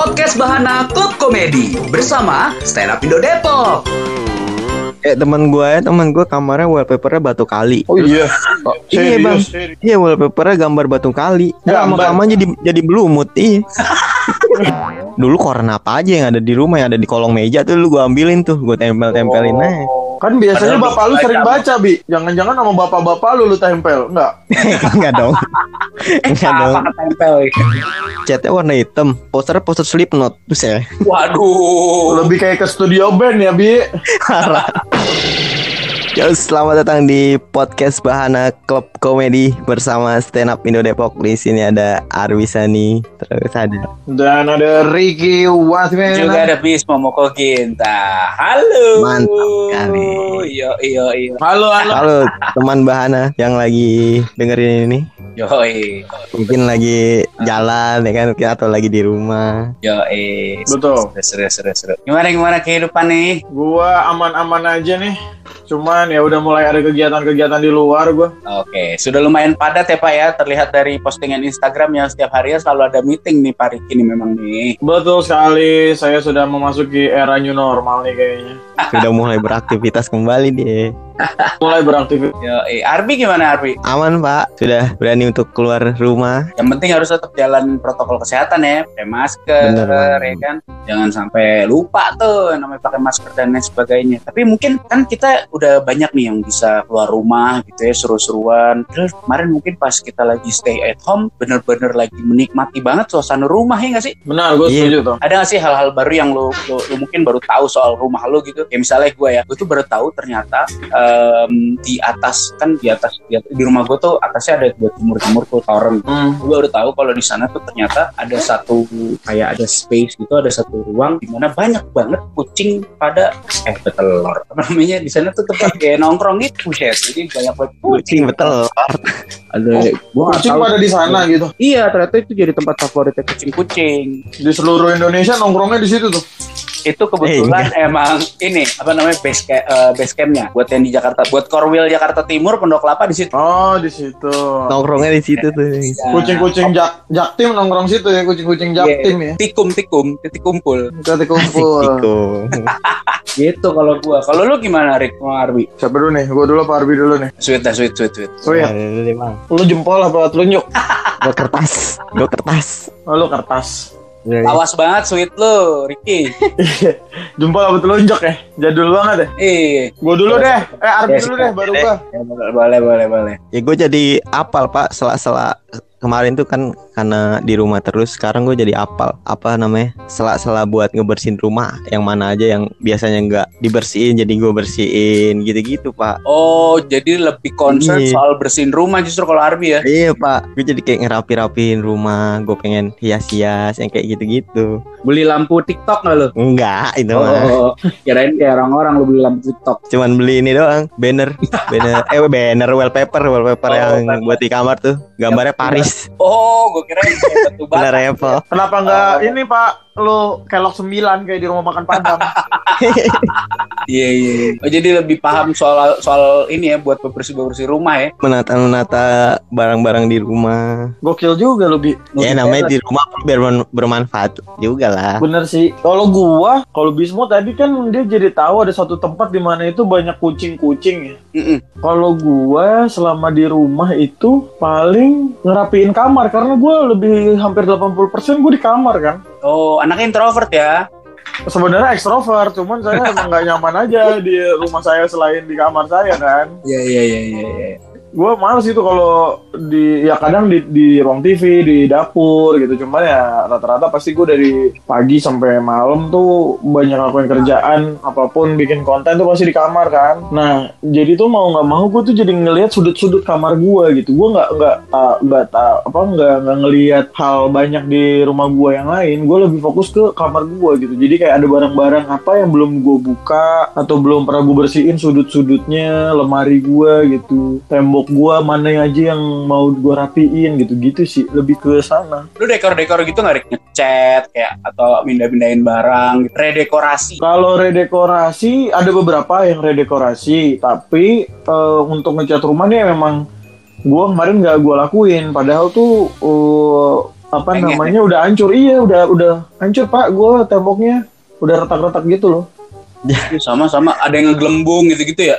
Podcast Bahana Klub Komedi bersama Stand Up Indo Depok. Eh teman gue ya teman gue kamarnya wallpapernya batu kali. Oh iya. Oh, Iya, Bang. serius. Iya wallpapernya gambar batu kali. Lama Gambar. lama jadi jadi belumut iya. Dulu koran apa aja yang ada di rumah yang ada di kolong meja tuh lu gue ambilin tuh gue tempel-tempelin aja. Kan biasanya Padahal bapak lu baca, sering baca, Bi. Jangan-jangan sama bapak-bapak lu lu tempel. Enggak. Enggak dong. Enggak dong. Apa tempel? Catnya warna hitam. Posternya poster Slipknot tuh saya. Waduh. Lebih kayak ke studio band ya, Bi. Yo, selamat datang di podcast Bahana Klub Komedi bersama Stand Up Indo Depok. Di sini ada Arwisani, terus ada Dan ada Ricky Wasman. Juga ada Bis Momoko Ginta. Halo. Mantap sekali. Yo yo yo. Halo, halo. Halo teman Bahana yang lagi dengerin ini. Yo Mungkin lagi jalan ya kan atau lagi di rumah. yo Betul. Seru seru seru. Gimana gimana kehidupan nih? Gua aman-aman aja nih. Cuman ya udah mulai ada kegiatan-kegiatan di luar gua. Oke, sudah lumayan padat ya Pak ya. Terlihat dari postingan Instagram yang setiap harinya selalu ada meeting nih Pak Riki nih memang nih. Betul sekali. Saya sudah memasuki era new normal nih kayaknya. Sudah mulai beraktivitas kembali dia. Mulai beraktivitas. Yo, eh, Arbi gimana Arbi? Aman Pak, sudah berani untuk keluar rumah. Yang penting harus tetap jalan protokol kesehatan ya, pakai masker, Bener ya kan. Jangan sampai lupa tuh namanya pakai masker dan lain sebagainya. Tapi mungkin kan kita udah banyak nih yang bisa keluar rumah gitu ya, seru-seruan. Terus kemarin mungkin pas kita lagi stay at home, bener-bener lagi menikmati banget suasana rumah ya nggak sih? Benar, gue Iya. setuju tuh. Ada nggak sih hal-hal baru yang lo, lo, lo mungkin baru tahu soal rumah lo gitu? Kayak misalnya gue ya, gue tuh baru tahu ternyata em, di atas kan di atas di, di rumah gue tuh atasnya ada buat timur-timur tuh toren Hmm. gue baru tahu kalau di sana tuh ternyata ada satu kayak ada space gitu ada satu ruang di mana banyak banget kucing pada eh betelor apa namanya di sana tuh tempat kayak nongkrong gitu buset jadi banyak banget Kucing betul. ada gua nggak Kucing pada di sana gitu. iya ternyata itu jadi tempat favoritnya kucing-kucing Di seluruh Indonesia nongkrongnya di situ tuh. Itu kebetulan emang ini apa namanya base camp, eh, base campnya buat yang di Jakarta buat Korwil Jakarta Timur Pondok Kelapa di situ Oh, di situ. Nongkrongnya di situ tuh. Ya. Kucing-kucing jak jaktim nongkrong situ ya, kucing-kucing jaktim ya. tikum tikum titik kumpul Kita kumpul. Gitu kalau gua kalau lu gimana Rick sama Arbi Siapa dulu nih? Gua dulu apa Arbi dulu nih? sweet dah sweet sweet sweet Oh ya, Nah, lu jempol apa telunjuk? Gue kertas, gue kertas. Oh, lu kertas. Awas banget sweet lu Ricky jempol apa telunjuk ya? Jadul banget ya. eh Gua dulu deh. Eh, Arbi Yes, dulu deh, baru gua. ya, boleh boleh boleh Ya gue jadi apal Pak, sela-sela kemarin tuh kan karena di rumah terus sekarang gue jadi apal. Apa namanya? Sela-sela buat ngebersihin rumah. Yang mana aja yang biasanya nggak dibersihin jadi gue bersihin. Gitu-gitu pak. Oh jadi lebih concern Iya. soal bersihin rumah justru kalau Arbi ya? Iya pak. Gue jadi kayak ngerapi-rapiin rumah. Gue pengen hias-hias yang kayak gitu-gitu beli lampu TikTok nggak lu enggak itu mah Oh, kirain kayak orang-orang lu beli lampu TikTok. cuman beli ini doang banner banner eh banner wallpaper wallpaper Oh, yang wallpaper. buat di kamar tuh gambarnya Paris Oh, gue kirain kayak batu bata. Apple Kenapa enggak Oh. ini, Pak? Lu kelok 9 kayak di rumah makan Padang. Iya, iya. iya. Oh, jadi lebih paham soal soal ini ya buat bebersih bebersih rumah ya. menata menata barang-barang di rumah Gokil juga lu, Bi. ya namanya di rumah biar ber- bermanfaat juga lah Bener sih. Kalau gua, kalau Bismo tadi kan dia jadi tahu ada satu tempat di mana itu banyak kucing-kucing ya. Mm-mm. Kalau gua selama di rumah itu paling ngerapiin kamar karena gua lebih hampir 80% gua di kamar kan. Oh, anaknya introvert ya. Sebenarnya ekstrovert, cuman saya emang nggak nyaman aja di rumah saya selain di kamar saya kan. Iya, iya, iya, iya. Gue males itu kalau di ya kadang di, di ruang TV, di dapur gitu. Cuman ya rata-rata pasti gue dari pagi sampai malam tuh banyak lakuin kerjaan apa pun bikin konten tuh pasti di kamar kan. Nah jadi tuh mau nggak mau gue tuh jadi ngelihat sudut-sudut kamar gue gitu. Gue nggak nggak ta- nggak ta- apa nggak nggak ngelihat hal banyak di rumah gue yang lain. Gue lebih fokus ke kamar gue gitu. Jadi kayak ada barang-barang apa yang belum gue buka atau belum pernah gue bersihin sudut-sudutnya, lemari gue gitu, tembok gue mana aja yang mau gue rapiin gitu-gitu sih. Lebih ke sana. Lu dekor-dekor gitu nggak ngecat kayak atau pindah-pindahin barang, redekorasi. Kalau redekorasi ada beberapa yang redekorasi, tapi eh, untuk ngecat rumah nih memang gue kemarin nggak gue lakuin. Padahal tuh eh, apa Pengen. namanya udah hancur. Iya, udah udah hancur, Pak. Gua temboknya udah retak-retak gitu loh. Sama-sama ada yang ngegelembung gitu-gitu ya.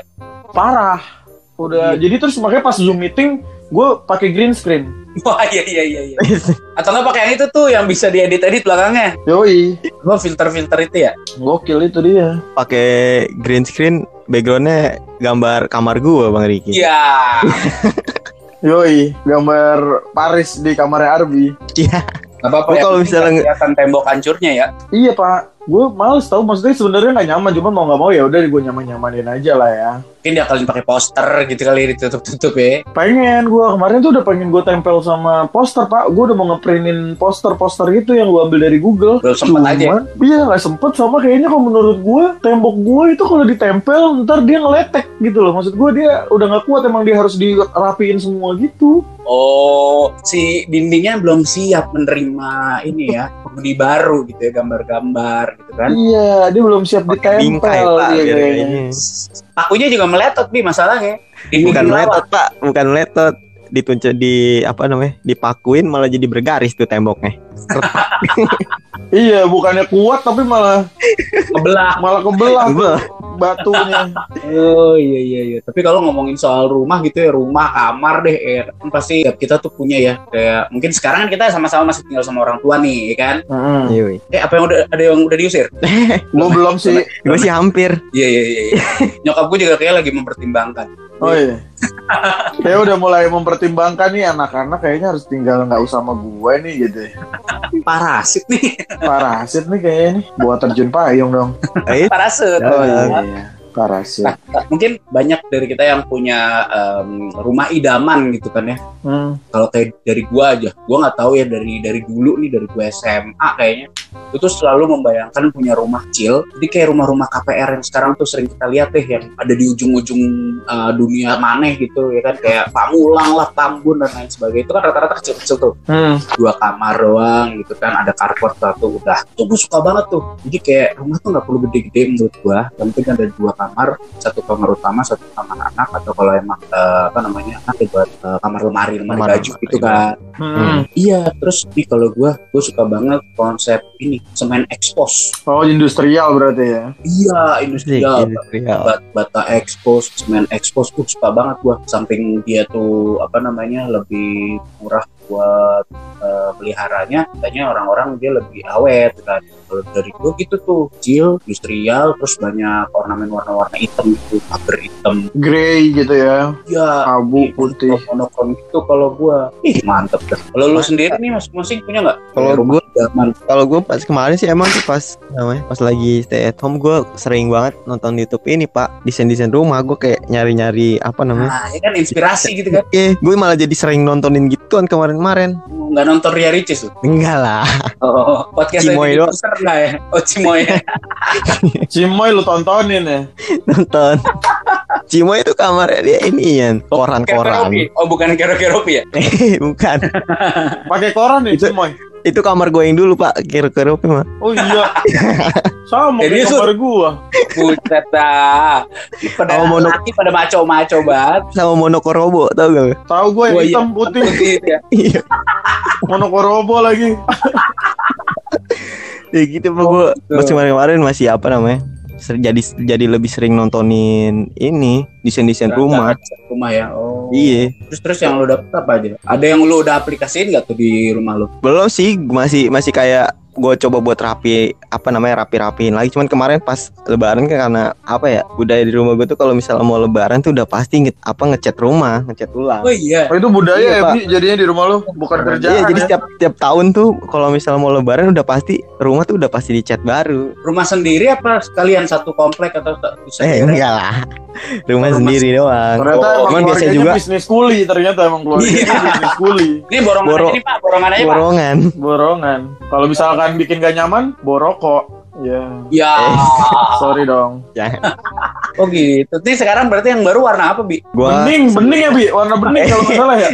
Parah. Udah jadi terus makanya pas Zoom meeting gue pakai green screen. Wah iya iya iya. iya. Atau nggak pakai yang itu tuh yang bisa diedit-edit belakangnya. Yoi, Gua filter-filter itu ya. gokil itu dia. Pakai green screen backgroundnya gambar kamar gua Bang Riki. Iya. Yoi, gambar Paris di kamarnya Arbi. Iya. Gak apa-apa ya. kalau misalnya nge- kelihatan tembok hancurnya ya. Iya pak, gue males tau maksudnya sebenarnya nggak nyaman, cuman mau nggak mau ya udah gue nyaman nyamanin aja lah ya. Mungkin dia kalian pakai poster gitu kali ditutup-tutup ya. Pengen gue kemarin tuh udah pengen gue tempel sama poster pak, gue udah mau ngeprintin poster-poster gitu yang gue ambil dari Google. Belum sempet aja. Cuman, Iya nggak sempet sama kayaknya kalau menurut gue tembok gue itu kalau ditempel ntar dia ngeletek gitu loh. Maksud gue dia udah nggak kuat emang dia harus dirapiin semua gitu. Oh, si dindingnya belum siap menerima ini ya, penghuni baru gitu ya, gambar-gambar gitu kan. Iya, dia belum siap ditempel Pak dia kayaknya. Pakunya juga meletot nih masalahnya. Bukan meletot Pak, bukan meletot. Dituncuk di apa namanya? Dipakuin malah jadi bergaris tuh temboknya. Iya, bukannya kuat tapi malah Kebelah. malah kebelah Bel. batunya. Oh iya iya iya. Tapi kalau ngomongin soal rumah gitu ya, rumah, kamar deh, eh, kan pasti tiap kita tuh punya ya. Kayak mungkin sekarang kan kita sama-sama masih tinggal sama orang tua nih, ya kan? Heeh. Iya, woi. Eh apa yang udah ada yang udah diusir? Gue belum sih. Gue sih hampir. Iya iya iya. iya. Nyokap gue juga kayak lagi mempertimbangkan. Oh iya. Kayak udah mulai mempertimbangkan nih anak-anak kayaknya harus tinggal nggak usah sama gue nih gitu. ya. Parasit nih. Parasit nih kayaknya nih. Buat terjun payung dong. Eh, Parasit. Oh iya. Parasit. Mungkin banyak dari kita yang punya em, rumah idaman gitu kan ya. Hmm. Kalau kayak dari gua aja, gua nggak tahu ya dari dari dulu nih dari gua SMA kayaknya itu selalu membayangkan punya rumah kecil. Jadi kayak rumah-rumah KPR yang sekarang tuh sering kita lihat deh yang ada di ujung-ujung eh, dunia maneh gitu ya kan kayak Pamulang lah, Tambun dan lain sebagainya. Itu kan rata-rata kecil-kecil tuh. Hmm. dua kamar doang gitu kan ada carport satu udah tuh gue suka banget tuh jadi kayak rumah tuh nggak perlu gede-gede menurut gua yang penting ada dua kamar satu kamar utama satu kamar anak atau kalau emang eh, apa namanya anak ya buat eh, kamar lemari lemari Kamar baju gitu kan Hmm. iya terus nih kalau gua gue suka banget konsep ini semen expose. Oh industrial berarti ya. iya industrial. Industrial. bat bata expose semen expose. Tuh suka banget gua. Samping dia tuh apa namanya lebih murah buat eh, peliharanya katanya orang-orang dia lebih awet kan. Kalau dari gua gitu tuh kecil industrial terus banyak ornamen warna-warna hitam gitu pagar hitam. Grey gitu ya. ya Abu putih. monokrom gitu kalau gua. Ih mantep dah. Kalau lu sendiri nih masing-masing punya nggak? Kalau idaman Kalau gue pas kemarin sih emang tuh pas namanya pas lagi stay at home gue sering banget nonton YouTube ini pak desain desain rumah gue kayak nyari nyari apa namanya nah ya kan inspirasi gitu kan Eh, gue malah jadi sering nontonin gituan kemarin-kemarin. nggak nonton Ria Ricis tuh Enggak lah. oh podcast Cimoy doang. ya oh Cimoy Cimoy lu tontonin ya. Nonton. Cimo itu kamarnya dia ini ya, koran-koran. Oh bukan kero-keropi ya? Bukan. Pakai koran nih Cimoy. Itu kamar gue yang dulu pak, kira-kira mah. Oh iya. Sama Jadi kayak kamar gua. Buset dah. Pada Oh, mono- laki pada maco-maco banget. Sama monokorobo tau gak? Tahu gua yang Oh, iya. hitam putih. Putih ya. Iya. Monokorobo lagi. Ya gitu pak Oh, gue gitu. pas kemarin-kemarin masih apa namanya? jadi jadi lebih sering nontonin ini desain-desain rumah. Rumah ya. Oh. Iya. Terus terus yang lu dapet apa aja? Ada yang lu udah aplikasiin gak tuh di rumah lu? Belum sih, masih masih kayak gue coba buat rapi apa namanya rapi-rapiin lagi cuman kemarin pas lebaran kan karena apa ya budaya di rumah gue tuh kalau misalnya mau lebaran tuh udah pasti nge, apa ngecat rumah ngecat ulang Oh iya. Oh, itu budaya Iya, ya, Pak. Bi? Jadinya di rumah lu bukan kerjaan. Iya jadi ya? setiap tiap tahun tuh kalau misalnya mau lebaran udah pasti rumah tuh udah pasti dicat baru Rumah sendiri apa sekalian satu komplek atau bisa? eh enggak lah rumah Rumah sendiri doang Ternyata Oh, emang keluarganya juga bisnis kuli ternyata emang keluarganya Iya. bisnis kuli. Ini borongan Boro- aja nih Pak, borongan aja Pak. borongan Borongan. Kalau misalkan bikin gak nyaman, borokok. Ya. Ya. Sorry dong. jangan Oh gitu. Ini sekarang berarti yang baru warna apa, Bi? gua Bening, bening ya Bi, warna bening kalau nggak salah ya.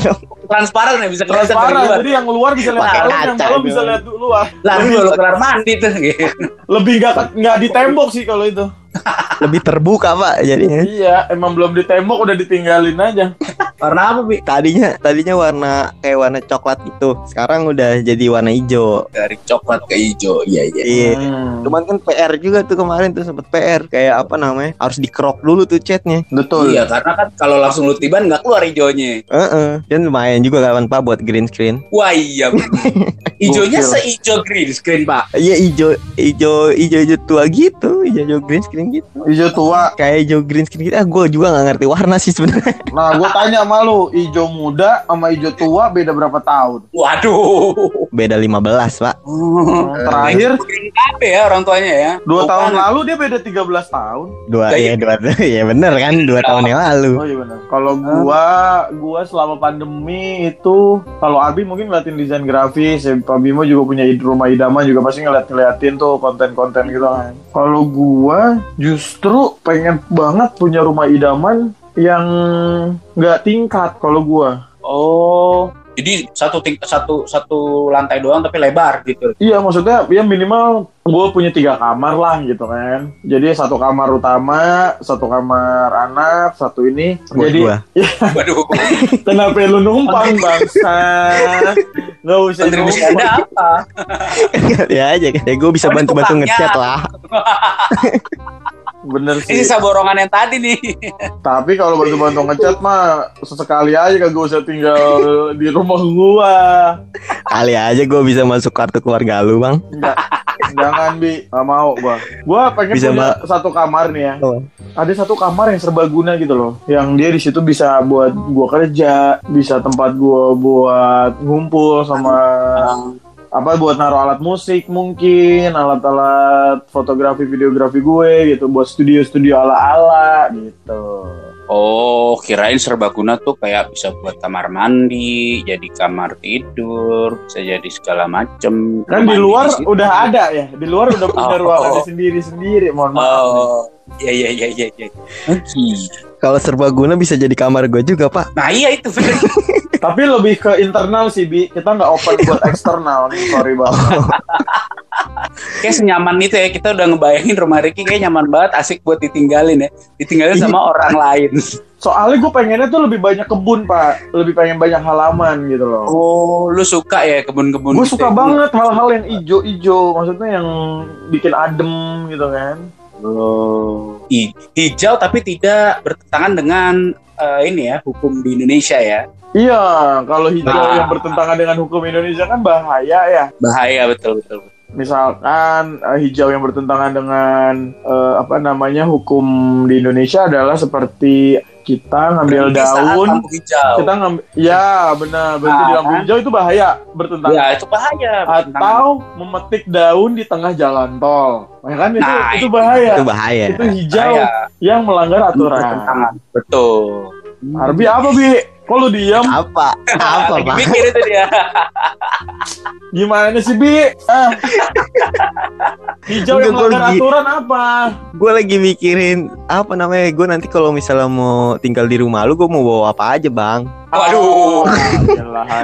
Transparan ya bisa kelihatan dari Transparan, luar. jadi yang luar bisa lihat dalam, yang dalam bisa lihat luar. Lah lu lu kelar mandi tuh gitu. Lebih nggak nggak di tembok sih kalau itu. lebih terbuka pak jadinya Iya, emang belum di tembok udah ditinggalin aja. Warna apa, Bi? Tadinya tadinya warna kayak warna coklat gitu. Sekarang udah jadi warna hijau. Dari coklat ke hijau. Iya, iya. Iya. Hmm. Cuman kan PR juga tuh kemarin tuh sempet PR kayak apa namanya harus di crop dulu tuh chatnya. Betul. Iya, karena kan kalau langsung lu tiban nggak keluar hijaunya. Heeh. Dan lumayan juga kawan pak buat green screen. Wah iya. Hijaunya Gokil. seijo green screen, Pak. Iya hijau hijau hijau hijau tua gitu, hijau hijau green screen gitu. Hijau tua. Kayak hijau green screen gitu. Ah gue juga nggak ngerti warna sih sebenarnya. Nah, gue tanya sama lu, hijau muda sama hijau tua beda berapa tahun? Waduh. Beda 15 pak. Terakhir green KB ya orang tuanya ya. dua Oh, tahun lalu dia beda 13 tahun. Dua Kayak- ya dua ya bener kan dua tahun yang lalu. Oh iya benar. Kalau gua gua selama pandemi itu kalau Abi mungkin ngeliatin desain grafis, ya, Pak Bimo juga punya rumah idaman juga pasti ngeliat-ngeliatin tuh konten-konten gitu kan. Kalau gua justru pengen banget punya rumah idaman yang nggak tingkat kalau gua. Oh. Jadi satu ting satu satu lantai doang tapi lebar gitu. Iya maksudnya ya minimal gue punya tiga kamar lah gitu kan. Jadi satu kamar utama, satu kamar anak, satu ini. Buat Jadi gua. Waduh. kenapa lu numpang bangsa? Gak usah Kontribusi numpang. Anda apa? ya aja. Ya gue bisa bantu-bantu tukangnya. ngecat lah. Bener Ini sih. sisa borongan yang tadi nih. Tapi kalau bantu-bantu ngecat mah sesekali aja kagak usah tinggal di rumah gua. Kali aja gue bisa masuk kartu keluarga lu bang. Enggak. Jangan bi, gak mau gua. Gua pengen Bisa, punya satu kamar nih ya. Oh. Ada satu kamar yang serbaguna gitu loh. Yang dia di situ bisa buat gua kerja, bisa tempat gua buat ngumpul sama apa buat naruh alat musik mungkin, alat-alat fotografi videografi gue gitu, buat studio-studio ala-ala gitu. Oh, kirain serbaguna tuh kayak bisa buat kamar mandi, jadi kamar tidur, bisa jadi segala macem. Kan di luar udah ada ya, di luar udah punya Oh. ruangannya sendiri-sendiri. Mohon maaf. Oh, iya iya iya iya. iya. Oke. Kalau serbaguna bisa jadi kamar gue juga pak. Nah iya itu. Tapi lebih ke internal sih bi, kita nggak open buat eksternal nih, sorry banget. kayak senyaman itu ya kita udah ngebayangin rumah Ricky kayak nyaman banget, asik buat ditinggalin ya. Ditinggalin sama orang lain. Soalnya gue pengennya tuh lebih banyak kebun pak, lebih pengen banyak halaman gitu loh. Oh, lu suka ya kebun-kebun? Gue gitu suka ya? banget hal-hal yang ijo-ijo, maksudnya yang bikin adem gitu kan. Oh. Hi- hijau tapi tidak bertentangan dengan eh, ini ya hukum di Indonesia ya. Iya, kalau hijau Nah. yang bertentangan dengan hukum Indonesia kan bahaya ya. Bahaya betul betul. Misalkan eh, hijau yang bertentangan dengan eh, apa namanya hukum di Indonesia adalah seperti kita ngambil Berhenti saat daun, lampu hijau. kita ngambil, ya benar, berarti di Nah, lampu kan? hijau itu bahaya bertentangan. Ya itu bahaya. bertentangan. Atau memetik daun di tengah jalan tol, ya kan itu Nah, itu bahaya. Itu bahaya. Itu hijau Bahaya. yang melanggar aturan. Bertentangan. Betul. Arbi apa bi? Kok lu diem? Apa? Apa Lagi pak? mikir itu dia. Gimana sih bi? Ah. Hijau yang melanggar lagi- aturan apa? Gue lagi mikirin apa namanya? Gue nanti kalau misalnya mau tinggal di rumah lu, gue mau bawa apa aja bang? Waduh.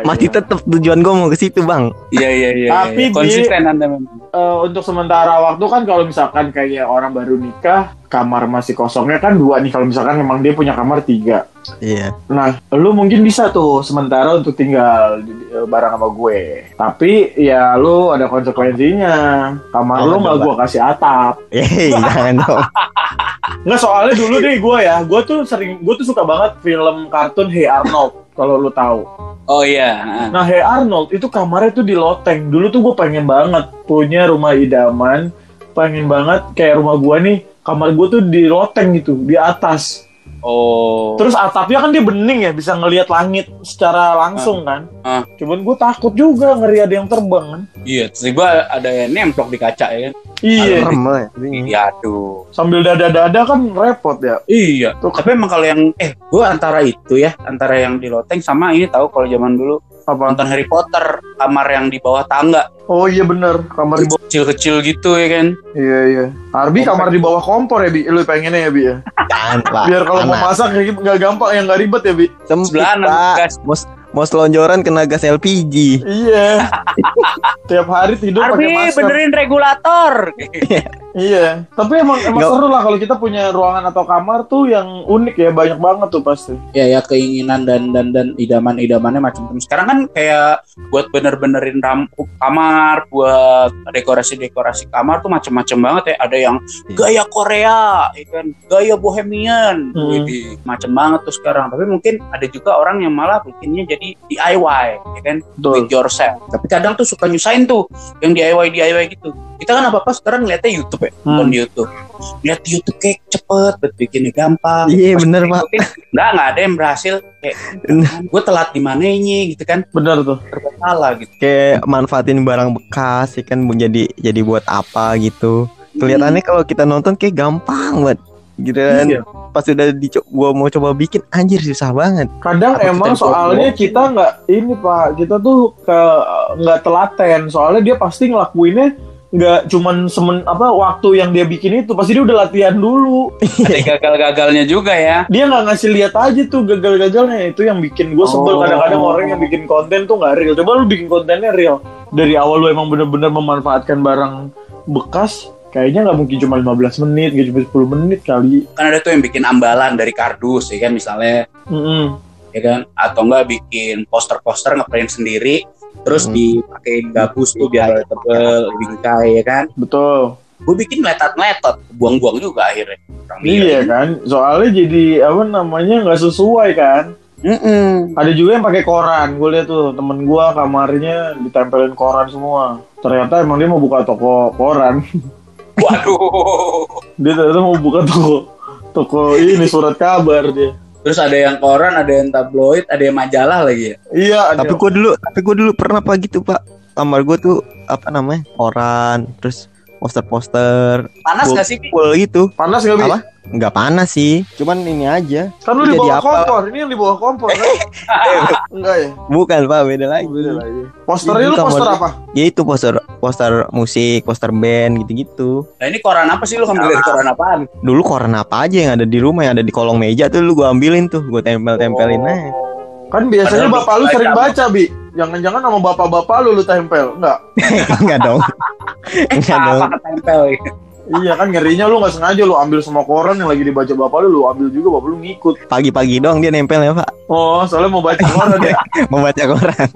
Masih iya. tetap tujuan gue mau ke situ bang. Iya iya iya. Tapi, iya. Bi- konsisten Anda memang. Eh, untuk sementara waktu kan kalau misalkan kayak orang baru nikah, kamar masih kosongnya kan dua nih. Kalau misalkan memang dia punya kamar tiga. Iya. Nah, lu mungkin bisa tuh sementara untuk tinggal di- bareng sama gue. Tapi ya lu ada konsekuensinya. Kamar Oh, lu nggak gue kasih atap. Eh, jangan dong. Nggak soalnya dulu deh gue ya, gue tuh sering, gue tuh suka banget film kartun Hey Arnold. Kalau lu tahu. Oh iya. ah. Nah, Hey Arnold itu kamarnya tuh di loteng. Dulu tuh gue pengen banget punya rumah idaman. Pengen banget kayak rumah gue nih, kamar gue tuh di loteng gitu, di atas. Oh. Terus atapnya kan dia bening ya, bisa ngelihat langit secara langsung kan. Ah. Cuman gue takut juga ngeri ada yang terbang kan. Iya, tiba ada yang nemplok di kaca ya kan. Iya. Iya, aduh. sambil dada-dada kan repot ya. Iya. Tapi emang kalau yang eh gua antara itu ya, antara yang di loteng sama ini tahu kalau zaman dulu Apa? nonton Harry Potter, kamar yang di bawah tangga, Oh iya bener, kamar di bawah. kecil-kecil gitu ya kan. Iya iya. Arbi kamar di bawah kompor ya bi. Lu pengennya ya bi ya. Jangan pak. Biar kalau mau masak kayak nggak gampang, yang nggak ribet ya bi. Sempit pak. gas. Mau, selonjoran kena gas LPG. Iya. Tiap hari tidur pakai Arbi masker. benerin regulator. Iya, tapi emang emang Nggak- seru lah kalau kita punya ruangan atau kamar tuh yang unik ya, banyak banget tuh pasti. ya ya keinginan dan dan dan idaman idamannya macam-macam. Sekarang kan kayak buat bener-benerin ram kamar buat dekorasi dekorasi kamar tuh macam-macam banget ya. Ada yang gaya Korea ya kan? Gaya bohemian. Hmm. Macam banget tuh sekarang. Tapi mungkin ada juga orang yang malah bikinnya jadi DIY ya kan? Do it yourself. Tapi kadang tuh suka nyusahin tuh yang DIY DIY gitu kita kan apa apa sekarang lihatnya YouTube ya Hmm. di YouTube lihat YouTube kayak cepet bet bikinnya gampang Iya, Pas bener, Pak. nggak nggak ada yang berhasil kayak gue telat di mananya gitu kan Benar tuh. serba salah gitu Kayak manfaatin barang bekas ya kan jadi jadi buat apa gitu. Kelihatannya kalau kita nonton kayak gampang banget. Gitu kan. Iya. Pas udah dico- gua mau coba bikin anjir susah banget. Kadang Apa emang kita soalnya dibawa-bawa? kita nggak ini pak, kita tuh ke nggak telaten. Soalnya dia pasti ngelakuinnya nggak cuman semen apa waktu yang dia bikin itu, pasti dia udah latihan dulu. ada gagal-gagalnya juga ya Dia nggak ngasih lihat aja tuh gagal-gagalnya itu yang bikin gue sebel Oh. kadang-kadang orang yang bikin konten tuh nggak real. Coba lu bikin kontennya real dari awal lu emang bener-bener memanfaatkan barang bekas. Kayaknya nggak mungkin cuma 15 menit, nggak cuma 10 menit kali. kan ada tuh yang bikin ambalan dari kardus ya kan misalnya Mm-mm. ya kan atau enggak bikin poster-poster ngeprint sendiri terus Hmm. dipakein gabus tuh biar tebel bingkai ya kan Betul. gue bikin meletot-meletot buang-buang juga akhirnya Orang Iya miring. kan, soalnya jadi apa namanya nggak sesuai kan. Mm-mm. Ada juga yang pakai koran. Gue lihat tuh temen gue kamarnya ditempelin koran semua. Ternyata emang dia mau buka toko koran. waduh Dia ternyata mau buka toko toko ini surat kabar dia. Terus ada yang koran ada yang tabloid ada yang majalah lagi ya Iya, ada. Tapi gua dulu tapi gua dulu pernah pak gitu pak. Kamar gua tuh apa namanya koran terus poster-poster panas gak sih full gitu. panas gak bi? Apa? Nggak panas sih, cuman ini aja. Kan lu di bawah kompor. Ini yang di bawah kompor kan? Enggak ya? Bukan pak, beda lagi. Beda lagi. Posternya lu poster apa? Ya itu poster poster musik, poster band gitu-gitu. nah ini koran apa sih lu ngambil dari koran apaan Dulu koran apa aja yang ada di rumah yang ada di kolong meja tuh lu gua ambilin tuh, gua tempel-tempelin aja. Kan biasanya Padahal bapak lu sering baca, Bi. Jangan-jangan sama bapak-bapak lu lu tempel. Enggak. Enggak dong. Enggak dong. apa ketempel gitu. Iya kan ngerinya lu nggak sengaja lu ambil semua koran yang lagi dibaca bapak lu, lu ambil juga bapak lu ngikut. Pagi-pagi doang dia nempel ya, Pak. Oh, soalnya mau baca koran ya. Membaca koran.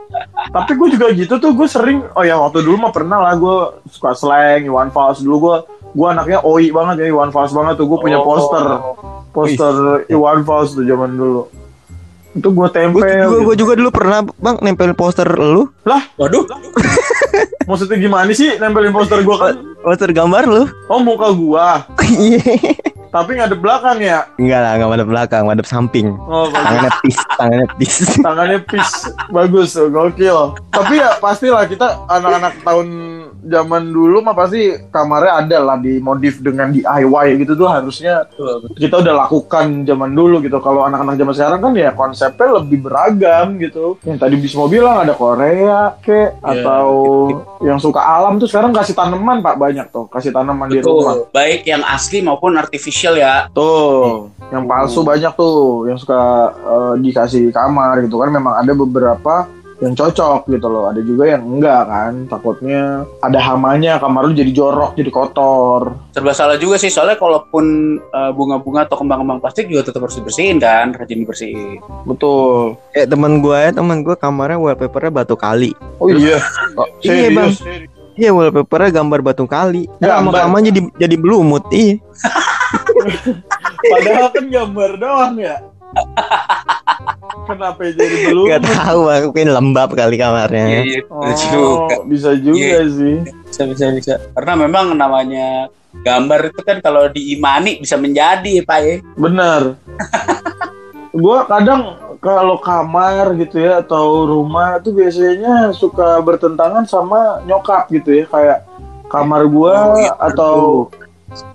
Tapi gue juga gitu tuh, gue sering, oh ya waktu dulu mah pernah lah gue suka slang, Iwan Fals dulu gue, gue anaknya oi banget ya Iwan Fals banget tuh, gue punya Oh. poster, poster Iwan Fals tuh zaman dulu. Itu gue Gue tempel. juga, gitu. gua juga dulu pernah bang nempel poster lu, waduh Maksudnya gimana sih nempelin poster gue kan? poster gambar lu. Oh muka gua, Iya. tapi ngadep belakang ya. Enggak lah, enggak madep belakang, madep samping. Oh, bagus. Tangannya pis, tangannya pis. tangannya pis bagus gokil tapi ya pastilah kita anak-anak tahun zaman dulu mah pasti kamarnya ada lah dimodif dengan DIY gitu tuh harusnya kita udah lakukan zaman dulu gitu. Kalau anak-anak zaman sekarang kan ya konsepnya lebih beragam gitu. Yang tadi Bismo bilang ada Korea ke atau yang suka alam tuh sekarang kasih tanaman pak banyak tuh. Kasih tanaman di rumah. Betul baik yang asli maupun artificial ya. Tuh, yang palsu banyak tuh, yang suka eh, dikasih kamar gitu. Kan. Memang ada beberapa yang cocok gitu loh. Ada juga yang enggak kan. Takutnya ada hamanya, kamar lu jadi jorok, jadi kotor. serba salah juga sih soalnya kalaupun uh, bunga-bunga atau kembang-kembang plastik juga tetap harus dibersihin kan rajin dibersihin Betul. Kayak teman gua ya, teman gua kamarnya wallpapernya batu kali. Oh iya. Iya, Bang. Iya, wallpapernya gambar batu kali. Gambar. Lama-lama jadi jadi belumut. Iya. Padahal kan gambar doang ya. Kenapa jadi belum? Gak tahu, mungkin lembab kali kamarnya. Iya, Oh, betul juga bisa juga sih. bisa bisa bisa karena memang namanya gambar itu kan kalau diimani bisa menjadi pak ya Bener. gua kadang kalau kamar gitu ya atau rumah tuh biasanya suka bertentangan sama nyokap gitu ya kayak kamar gua Oh, iya, atau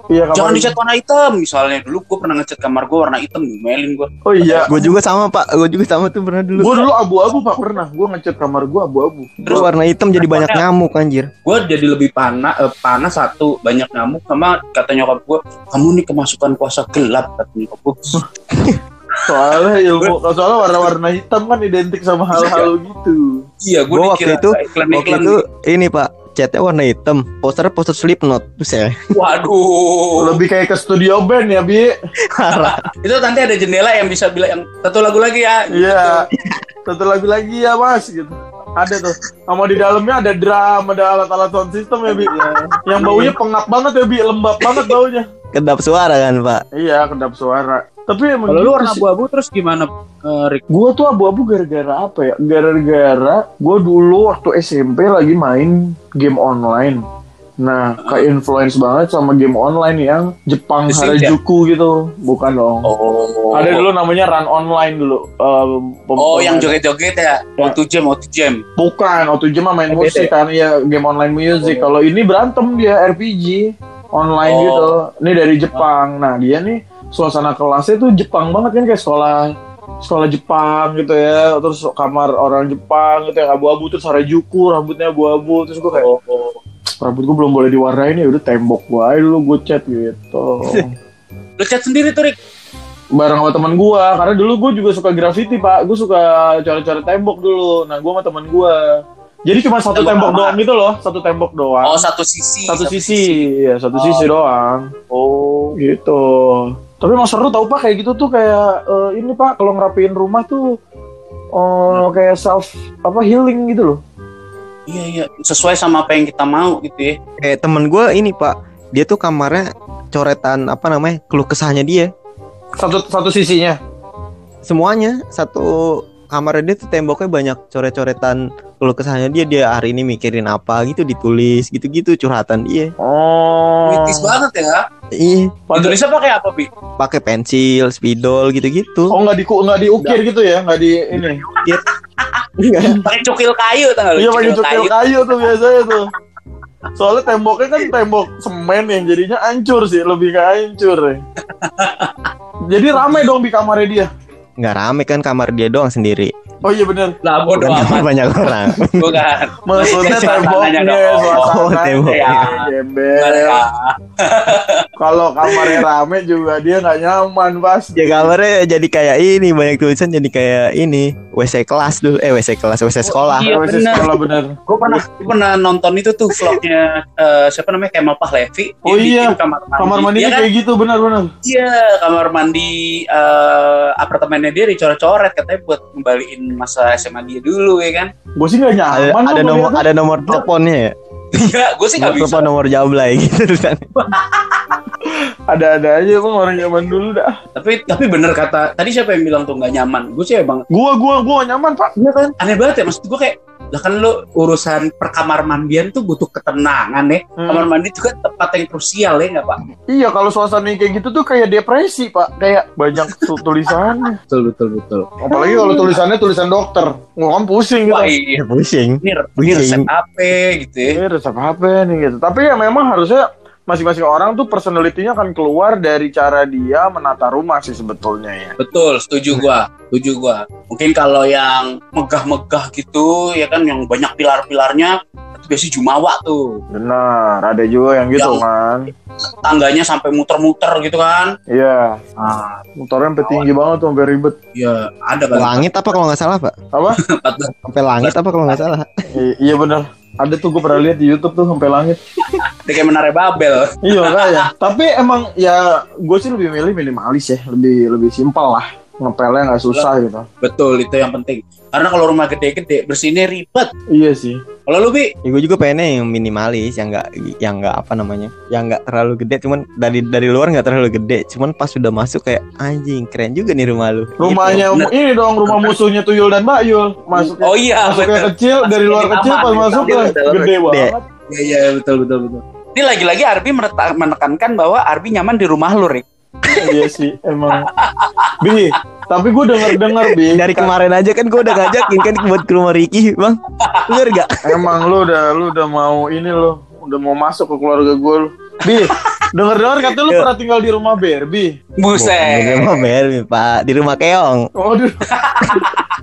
iya kamar jangan dicat warna hitam misalnya dulu gue pernah ngecat kamar gue warna hitam ngomelin gue Oh iya. Gue juga sama, Pak. Gue juga sama tuh pernah dulu. Gua dulu abu-abu Pak pernah. Gua ngecat kamar gua abu-abu. Terus warna hitam jadi banyak nyamuk anjir. gue jadi lebih panas eh, panas satu banyak nyamuk sama kata nyokap gue kamu nih kemasukan kuasa gelap kata nyokap gue Soalnya ilmu soalnya warna-warna hitam kan identik sama hal-hal gitu. iya gue Gua waktu itu- Waktu itu ini, Pak. Catnya warna hitam, posternya poster Slipknot. Buset. Waduh. Lebih kayak ke studio band ya, Bi. Itu nanti ada jendela yang bisa bilang yang satu lagu lagi ya. Iya. Satu lagi lagi ya, Mas gitu. Ada tuh. Sama di dalamnya ada drum, ada alat-alat sound system ya, Bi. Yang baunya pengap banget ya, Bi. Lembab banget baunya. Kedap suara kan, Pak. Iya, kedap suara. Tapi emang Kalau lu gitu warna abu-abu terus gimana, eh, Rick? Gue tuh abu-abu gara-gara apa ya? Gara-gara gue dulu waktu SMP lagi main game online. Nah, ke influence banget sama game online yang Jepang Sims ya? Harajuku gitu. Bukan dong. Oh. Ada dulu namanya Run Online dulu. Eh, pem- Oh, yang joget-joget ya. Ya. Auto jam, auto jam. Bukan, waktu jam main musik kan. Iya, game online music. Oh. Kalau ini berantem dia RPG online Oh. gitu. Ini dari Jepang. Nah, dia nih suasana kelasnya tuh Jepang banget kan kayak sekolah sekolah Jepang gitu ya. Terus kamar orang Jepang gitu yang abu-abu terus Harajuku rambutnya abu-abu terus gue kayak Oh, oh. rambut gue belum boleh diwarnain ya udah tembok gue aja dulu gue cat gitu. Lu cat sendiri tuh, Rick. bareng sama teman gua karena dulu gue juga suka graffiti pak gue suka coret-coret tembok dulu nah gue sama teman gua jadi cuma satu Tembok tembok doang gitu loh satu tembok doang Oh, satu sisi. satu sisi ya satu Oh. sisi doang Oh. gitu tapi emang seru tau pak kayak gitu tuh kayak eh, ini pak kalau ngerapiin rumah tuh oh kayak self apa healing gitu loh Iya, iya. Sesuai sama apa yang kita mau gitu ya. Kayak temen gue ini, Pak. Dia tuh kamarnya coretan apa namanya? Keluh kesahnya dia. satu satu sisinya Semuanya satu kamarnya dia tuh temboknya banyak coret-coretan keluh kesahnya dia. Dia hari ini mikirin apa gitu ditulis gitu-gitu curhatan dia. oh Kritis banget ya. Ih, Indonesia pakai apa, Bi? pakai pensil, spidol gitu-gitu. oh nggak di nggak diukir gitu ya nggak di ini Pakai cukil kayu tau lu? Iya pakai cukil kayu tuh biasanya tuh. Soalnya temboknya kan tembok semen yang jadinya hancur sih, lebih ke hancur ya. Jadi rame dong di kamarnya dia. Nggak rame kan kamar dia doang sendiri. Oh iya bener. Lah bodo Banyak, amat. banyak orang. Bukan. Maksudnya temboknya, dong. suasananya. Oh. Mereka. Kalau kamarnya rame juga dia nggak nyaman pas. Ya kamarnya jadi kayak ini banyak tulisan jadi kayak ini WC kelas dulu eh WC kelas WC sekolah. Iya, Masih bener. sekolah bener. Gue pernah gua pernah nonton itu tuh vlognya eh, siapa namanya Kemal Pahlevi. Oh iya, kamar mandi. Kamar mandinya Iya kan? kayak gitu bener-bener. Iya, kamar mandi eh, apartemennya dia dicoret-coret katanya buat ngembaliin masa SMA dia dulu ya kan. Gue sih nggak Ada, nyaman. ada loh nomor ada nomor teleponnya ya. Iya, gue sih Nomor nggak bisa. telepon nomor jablay gitu kan. Ada-ada aja bang orang zaman dulu dah. Tapi tapi bener kata tadi siapa yang bilang tuh nggak nyaman? Gue sih emang Gua gua gua nggak nyaman pak. Iya kan? Aneh banget ya maksud gue kayak lah kan lo urusan perkamar mandian tuh butuh ketenangan ya. Hmm. Kamar mandi itu kan tempat yang krusial ya nggak pak? Iya kalau suasana kayak gitu tuh kayak depresi pak, kayak banyak tu- tulisannya. Betul betul betul. Apalagi kalau tulisannya tulisan dokter, gua kan pusing gitu. Wah iya. Ya, pusing. Ini, ini resep apa gitu ya? Ini resep apa nih gitu. Tapi ya memang harusnya masing-masing orang tuh personalitinya akan keluar dari cara dia menata rumah sih sebetulnya ya. Betul, setuju gua, setuju gua. Mungkin kalau yang megah-megah gitu, ya kan yang banyak pilar-pilarnya, itu biasanya jumawa tuh. Benar, ada juga yang gitu Yang- kan. Tangganya sampai muter-muter gitu kan. Iya, Ah, motornya sampai tinggi banget tuh sampai ribet. ya ada kan. Langit apa kalau nggak salah, Pak? Apa? Sampai langit apa kalau nggak salah? I- iya benar. Ada tuh gue pernah lihat di YouTube tuh sampai langit. Dia kayak menara Babel. Iya kayak. Tapi emang ya gue sih lebih milih minimalis ya, lebih lebih simpel lah. Ngepelnya nggak susah gitu. Betul, itu yang penting. Karena kalau rumah gede-gede, bersihnya ribet. Iya sih. Kalau lu, Bi, Ya, gue juga pengennya yang minimalis, yang nggak yang nggak apa namanya, yang nggak terlalu gede, cuman dari dari luar nggak terlalu gede, cuman pas sudah masuk kayak anjing keren juga nih rumah lu. Rumahnya bener. ini dong rumah musuhnya Tuyul dan Mbak Yul. Masuknya Oh iya, masuknya betul. kecil dari luar kecil aman, pas masuk gitu. lah gede banget. Iya, iya, betul, betul, betul. Ini lagi-lagi Arbi menekankan bahwa Arbi nyaman di rumah lu, Rick. Iya sih emang. Bi, tapi gue denger dengar bi. Dari kemarin aja kan gue udah ngajakin kan buat ke rumah Ricky, bang. Bener gak? Emang lu udah lu udah mau ini lo, udah mau masuk ke keluarga gue lu. Bi, denger dengar kata lu pernah tinggal di rumah Barbie. Bukan di Buset. rumah Bermi, Pak, di rumah Keong. Oh di,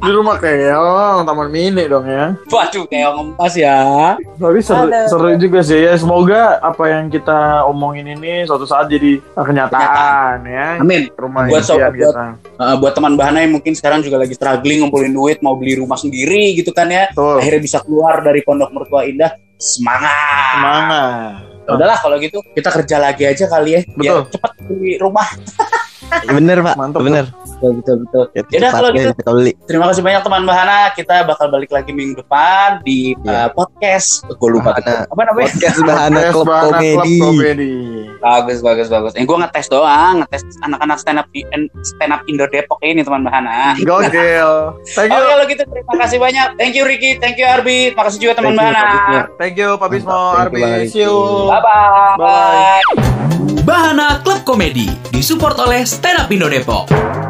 di rumah keong Taman Mini dong ya. Waduh, kayak ngempas ya. Tapi seru, seru juga sih ya. Semoga apa yang kita omongin ini suatu saat jadi kenyataan ya. Amin. Rumah Buat sobat- kita. Uh, buat teman bahannya yang mungkin sekarang juga lagi struggling ngumpulin duit mau beli rumah sendiri gitu kan ya Betul. akhirnya bisa keluar dari pondok mertua indah semangat. Semangat. Udahlah kalau gitu kita kerja lagi aja kali ya. Biar Betul. cepat di rumah. bener pak Mantap, bener Betul betul betul. Ya, Yaudah, kalau cepatnya gitu. kita beli Terima kasih banyak teman Bahana. Kita bakal balik lagi minggu depan di Iya. uh, podcast. Gue lupa Bahana. Apa namanya? podcast bahana klub komedi komedi. Bagus bagus bagus. Eh gue ngetes doang, ngetes anak-anak stand up stand up Indo Depok ini teman Bahana. Gokil. Thank Oke you. kalau gitu terima kasih banyak. Thank you Ricky, thank you Arbi, makasih juga teman Bahana. Thank you Pak Bismo, Arbi. See you. Bye bye. Bye. Bahana Klub Komedi disupport oleh Stand Up Indo Depok.